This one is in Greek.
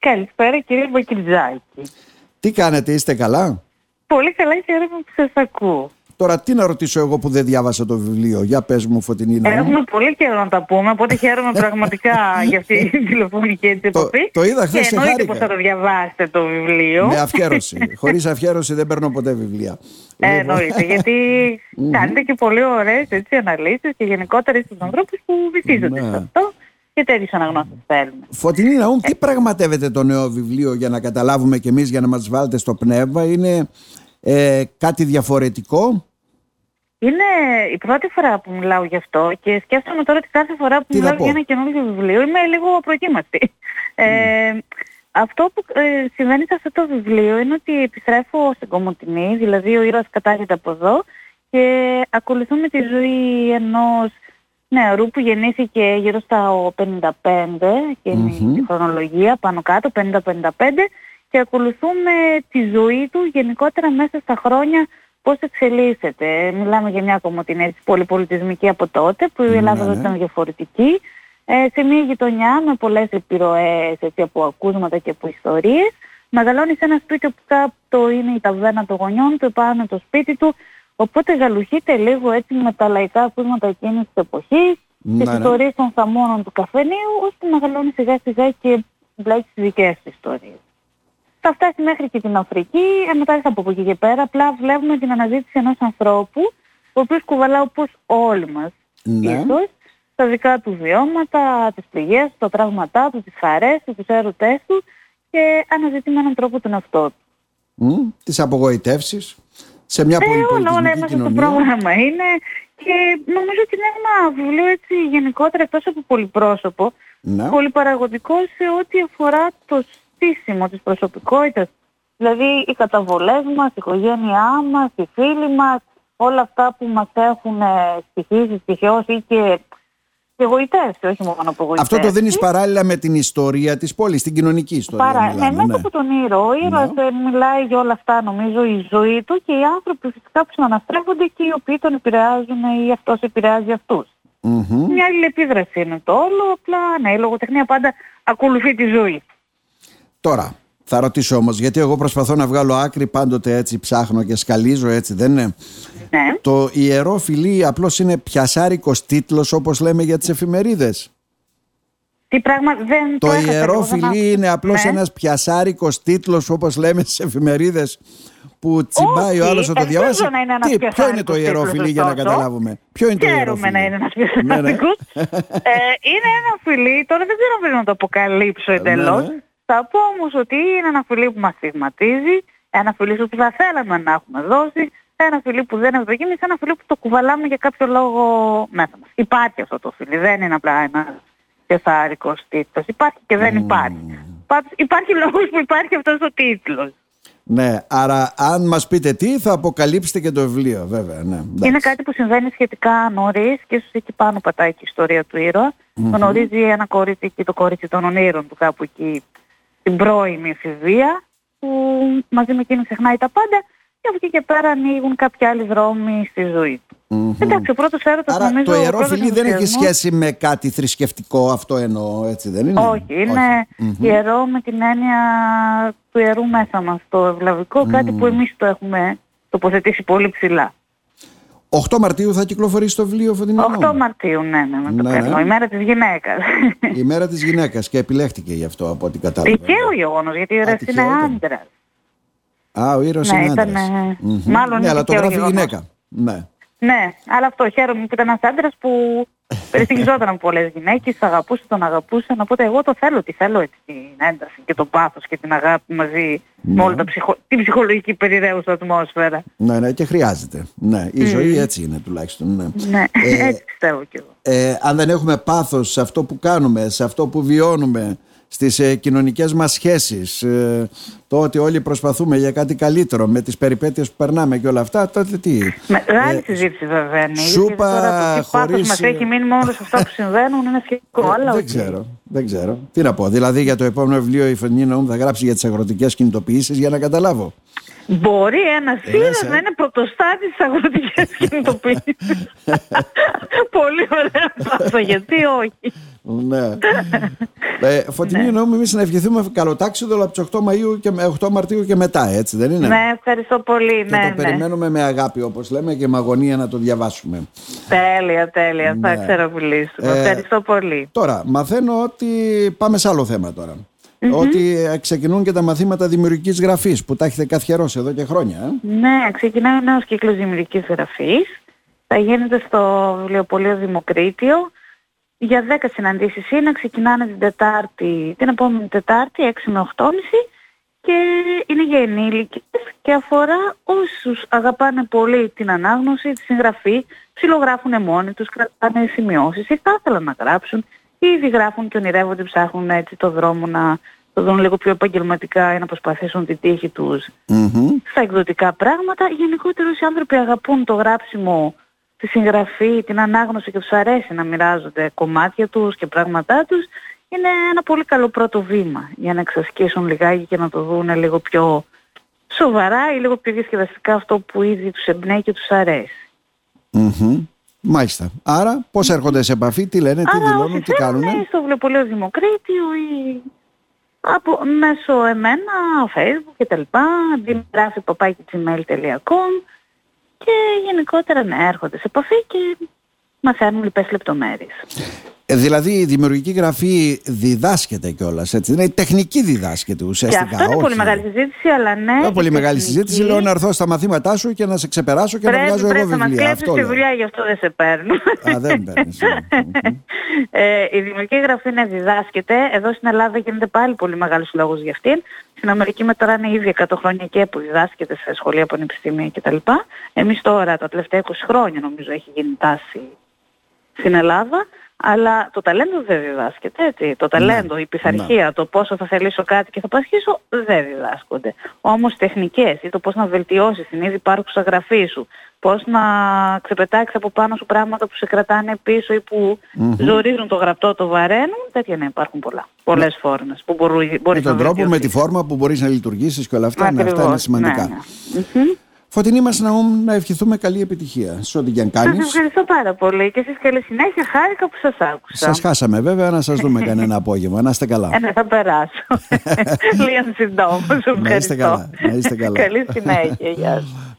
Καλησπέρα κύριε Μπακυρτζάκη. Τι κάνετε, είστε καλά; Πολύ καλά χαίρομαι που σας ακούω. Τώρα τι να ρωτήσω εγώ που δεν διάβασα το βιβλίο; Για πες μου Φωτεινή Έχουμε πολύ καιρό να τα πούμε, οπότε χαίρομαι πραγματικά για αυτή την τηλεφωνική έτσι επαφή. Το, το είδα χθες και εννοείται πως θα το διαβάσετε το βιβλίο. Με αφιέρωση. Χωρίς αφιέρωση δεν παίρνω ποτέ βιβλία. Ε, λοιπόν. εννοείται, γιατί κάνετε και πολύ ωραίες έτσι, αναλύσεις και γενικότερα στους ανθρώπους που βυθίζονται σε αυτό και τέτοιους αναγνώσεις θέλουμε. Φωτεινή Ναούμ, τι πραγματεύεται το νέο βιβλίο για να καταλάβουμε κι εμείς για να μας βάλετε στο πνεύμα; Είναι ε, κάτι διαφορετικό; Είναι η πρώτη φορά που μιλάω γι' αυτό και σκέφτομαι τώρα ότι κάθε φορά που μιλάω για ένα καινούργιο βιβλίο είμαι λίγο απροετοίμαστη. Ε, αυτό που ε, συμβαίνει σε αυτό το βιβλίο είναι ότι επιστρέφω στην Κομωτινή, δηλαδή ο ήρωας κατάγεται από εδώ και ακολουθούμε τη ζωή ενός νεαρού που γεννήθηκε γύρω στα 55 και είναι η χρονολογία πάνω κάτω, 50-55 και ακολουθούμε τη ζωή του γενικότερα μέσα στα χρόνια πώς εξελίσσεται. Μιλάμε για μια κομμωτινή έτσι πολυπολιτισμική από τότε που η Ελλάδα δεν ναι. ήταν διαφορετική. Ε, σε μια γειτονιά με πολλές επιρροές έτσι, από ακούσματα και από ιστορίες. Μεγαλώνει σε ένα σπίτι που κάτω είναι η ταβέρνα των γονιών του, επάνω το σπίτι του. Οπότε γαλουχείται λίγο έτσι με τα λαϊκά ακούσματα εκείνης της εποχής, ναι, τις ναι. ιστορίες των θαμώνων του καφενείου, ώστε να μεγαλώνει σιγά σιγά και μπλέκει τις δικές του ιστορίες θα φτάσει μέχρι και την Αφρική, ε, μετά δεν θα πω από εκεί και πέρα, απλά βλέπουμε την αναζήτηση ενός ανθρώπου, ο οποίος κουβαλά όπως όλοι μας ναι. ίσως, τα δικά του βιώματα, τις πληγές, τα τραύματά του, τις χαρές του, τους έρωτές του και αναζητεί με έναν τρόπο τον εαυτό του. Mm, τις απογοητεύσεις σε μια πολύ ε, όλα, όλα στο πρόγραμμα είναι και νομίζω ότι είναι ένα βιβλίο έτσι γενικότερα εκτός από πολυπρόσωπο, ναι. πολυπαραγωγικό σε ό,τι αφορά το στήσιμο της προσωπικότητας. Δηλαδή οι καταβολές μας, η οικογένειά μας, οι φίλοι μας, όλα αυτά που μας έχουν στοιχήσει, στοιχειώσει και εγωιτές, όχι μόνο απογοητές. Αυτό το δίνεις παράλληλα με την ιστορία της πόλης, την κοινωνική ιστορία. Παρά, μιλάμε, ναι, μέσα ναι. από τον ήρωα. Ο ήρωας ναι. μιλάει για όλα αυτά νομίζω η ζωή του και οι άνθρωποι φυσικά που συναναστρέφονται και οι οποίοι τον επηρεάζουν ή αυτός επηρεάζει αυτούς. Mm-hmm. Μια αλληλεπίδραση είναι το όλο, απλά ναι, η λογοτεχνία πάντα ακολουθεί τη ζωή. Τώρα, θα ρωτήσω όμως, γιατί εγώ προσπαθώ να βγάλω άκρη πάντοτε έτσι ψάχνω και σκαλίζω έτσι, δεν είναι; Ναι. Το ιερό φιλί απλώς είναι πιασάρικος τίτλος όπως λέμε για τις εφημερίδες. Τι πράγμα δεν το, το ιερό φιλί είναι απλώς ναι. ένας πιασάρικος τίτλος όπως λέμε στις εφημερίδες που τσιμπάει Όχι, ο άλλος να το διαβάσει. Να είναι Τι, ποιο είναι το ιερό φιλί για να καταλάβουμε; Ποιο είναι το ιερό φιλί; να είναι ένας πιασάρικος. Ναι, ναι. ε, είναι ένα φιλί, τώρα δεν ξέρω αν να το αποκαλύψω εντελώς. Ναι, θα πω όμως ότι είναι ένα φιλί που μας στιγματίζει, ένα φιλί που θα θέλαμε να έχουμε δώσει, ένα φιλί που δεν ευδοκίνησε, ένα φιλί που το κουβαλάμε για κάποιο λόγο μέσα μας. Υπάρχει αυτό το φιλί, δεν είναι απλά ένα κεφάρικος τίτλος. Υπάρχει και δεν υπάρχει. Υπάρχει λόγος που υπάρχει αυτός ο τίτλος. Ναι, άρα αν μας πείτε τι θα αποκαλύψετε και το βιβλίο βέβαια. Ναι, είναι κάτι που συμβαίνει σχετικά νωρίς και ίσως εκεί πάνω πατάει και η ιστορία του ήρωα. Mm-hmm. Γνωρίζει ένα κορίτσι και το κορίτσι των ονείρων του κάπου εκεί την πρώιμη εφηβεία που μαζί με εκείνη ξεχνάει τα πάντα και από εκεί και πέρα ανοίγουν κάποιοι άλλοι δρόμοι στη ζωή του. Mm-hmm. Εντάξει, ο πρώτος έρωτας Άρα, νομίζω... το ιερό φιλί δεν έχει σχέση με κάτι θρησκευτικό αυτό εννοώ, έτσι δεν είναι; Όχι, είναι ιερό με την έννοια του ιερού μέσα μας. Το ευλαβικό, κάτι που εμείς το έχουμε τοποθετήσει πολύ ψηλά. 8 Μαρτίου θα κυκλοφορήσει το βιβλίο Φωτεινή 8 Μαρτίου, ναι, ναι, με το ναι, ναι. Η μέρα της γυναίκας. Η μέρα της γυναίκας και επιλέχτηκε γι' αυτό από ό,τι κατάλαβα. Τυχαίο γεγονός, γιατί ο ήρωας είναι άντρας. Α, ο ήρωας ναι, είναι άντρας. Ήταν, mm-hmm. Μάλλον ναι, αλλά το γράφει γυναίκα. Ναι. Ναι, αλλά αυτό χαίρομαι που ήταν ένας άντρας που περιστοιχιζόταν από πολλές γυναίκες, αγαπούσε, τον αγαπούσαν, οπότε εγώ το θέλω, τι θέλω έτσι την ένταση και το πάθος και την αγάπη μαζί ναι. με όλη τα ψυχο... την ψυχολογική περιραίουσα ατμόσφαιρα. Ναι, ναι, και χρειάζεται. Ναι, η mm. ζωή έτσι είναι τουλάχιστον. Ναι, ναι ε, έτσι πιστεύω κι εγώ. Ε, αν δεν έχουμε πάθος σε αυτό που κάνουμε, σε αυτό που βιώνουμε, στις ε, κοινωνικές μας σχέσεις. Ε, το ότι όλοι προσπαθούμε για κάτι καλύτερο με τις περιπέτειες που περνάμε και όλα αυτά τότε τι; Μεγάλη ε, συζήτηση βέβαια είναι. Σούπα το χωρίς... μας έχει μείνει μόνο σε αυτά που συμβαίνουν είναι σχετικό ε, αλλά δεν ξέρω, δεν ξέρω. Τι να πω δηλαδή για το επόμενο βιβλίο η Φωνή θα γράψει για τις αγροτικές κινητοποιήσεις για να καταλάβω Μπορεί ένας σύλλογο να είναι πρωτοστάτης της αγροτικής κινητοποίησης. Πολύ ωραία πάσα, γιατί όχι. ναι. ε, Φωτεινή, ναι. εννοούμε εμείς να ευχηθούμε καλοτάξιδο από τις 8, Μαΐου και, 8 Μαρτίου και μετά, έτσι δεν είναι; Ναι, ευχαριστώ πολύ. Και ναι, το ναι. περιμένουμε με αγάπη, όπως λέμε, και με αγωνία να το διαβάσουμε. Τέλεια, τέλεια. Ναι. Θα ξεροβουλήσουμε. Ε, ευχαριστώ πολύ. Τώρα, μαθαίνω ότι πάμε σε άλλο θέμα τώρα. Mm-hmm. Ότι ξεκινούν και τα μαθήματα δημιουργικής γραφής που τα έχετε καθιερώσει εδώ και χρόνια. Ε; Ναι, ξεκινάει ο νέος κύκλος δημιουργικής γραφής. Θα γίνεται στο βιβλιοπωλείο Δημοκρίτιο. Για 10 συναντήσεις είναι, ξεκινάνε την Τετάρτη, την επόμενη Τετάρτη, 6 με 8.30 και είναι για ενήλικες και αφορά όσους αγαπάνε πολύ την ανάγνωση, τη συγγραφή, ψιλογράφουν μόνοι τους, κρατάνε σημειώσεις ή θα ήθελαν να γράψουν ή ήδη γράφουν και ονειρεύονται, ψάχνουν έτσι το δρόμο να το δουν λίγο πιο επαγγελματικά ή να προσπαθήσουν την τύχη τους mm-hmm. στα εκδοτικά πράγματα. Γενικότερα οι άνθρωποι αγαπούν το γράψιμο, τη συγγραφή, την ανάγνωση και τους αρέσει να μοιράζονται κομμάτια τους και πράγματά τους. Είναι ένα πολύ καλό πρώτο βήμα για να εξασκήσουν λιγάκι και να το δουν λίγο πιο σοβαρά ή λίγο πιο διασκεδαστικά αυτό που ήδη τους εμπνέει και τους αρέσει. Mm-hmm. Μάλιστα. Άρα πώς έρχονται σε επαφή, τι λένε, τι δηλώνουν, τι κάνουν. Άρα στο βιβλιοπωλείο Δημοκρίτιο ή από, μέσω εμένα, facebook και τα λοιπά, δημογράφη gmail.com και γενικότερα ναι, έρχονται σε επαφή και μαθαίνουν λοιπές λεπτομέρειες. Ε, δηλαδή η δημιουργική γραφή διδάσκεται κιόλας. Είναι τεχνική διδάσκεται ουσιαστικά. Και αυτό είναι όχι. πολύ μεγάλη συζήτηση, αλλά ναι. Είναι πολύ μεγάλη τεχνική. συζήτηση. Λέω να έρθω στα μαθήματά σου και να σε ξεπεράσω και πρέπει, να βγάζω πρέπει εγώ βιβλία. Πρέπει να μας τη δουλειά, γι' αυτό δεν σε παίρνω. Α, δεν παίρνεις. ε, η δημιουργική γραφή ναι, διδάσκεται. Εδώ στην Ελλάδα γίνεται πάλι πολύ μεγάλος λόγος για αυτήν. Στην Αμερική με τώρα είναι ήδη 100 χρόνια και που διδάσκεται σε σχολεία, πανεπιστήμια κτλ. Εμείς τώρα τα τελευταία 20 χρόνια νομίζω έχει γίνει τάση στην Ελλάδα. Αλλά το ταλέντο δεν διδάσκεται, έτσι. Το ταλέντο, ναι. η πειθαρχία, ναι. το πόσο θα θελήσω κάτι και θα πασχίσω δεν διδάσκονται. Όμως τεχνικές ή το πώς να βελτιώσεις την ήδη υπάρχουσα γραφή σου, πώς να ξεπετάξεις από πάνω σου πράγματα που σε κρατάνε πίσω ή που mm-hmm. ζορίζουν το γραπτό, το βαραίνουν, τέτοια να υπάρχουν πολλά. Πολλές ναι. φόρμες που μπορεί, μπορείς με τον τρόπο, με τη φόρμα που μπορείς να λειτουργήσεις και όλα αυτά, ναι, αυτά είναι σημαντικά. Ναι, ναι. Φωτεινή μας να, να ευχηθούμε καλή επιτυχία σε ό,τι και αν κάνεις. Σας ευχαριστώ πάρα πολύ και εσείς καλή συνέχεια. Χάρηκα που σας άκουσα. Σας χάσαμε βέβαια να σας δούμε κανένα απόγευμα. Να είστε καλά. Ε, ναι, θα περάσω. Λίγαν συντόμως. Να είστε καλά. Να είστε καλά. καλή συνέχεια. Γεια σας.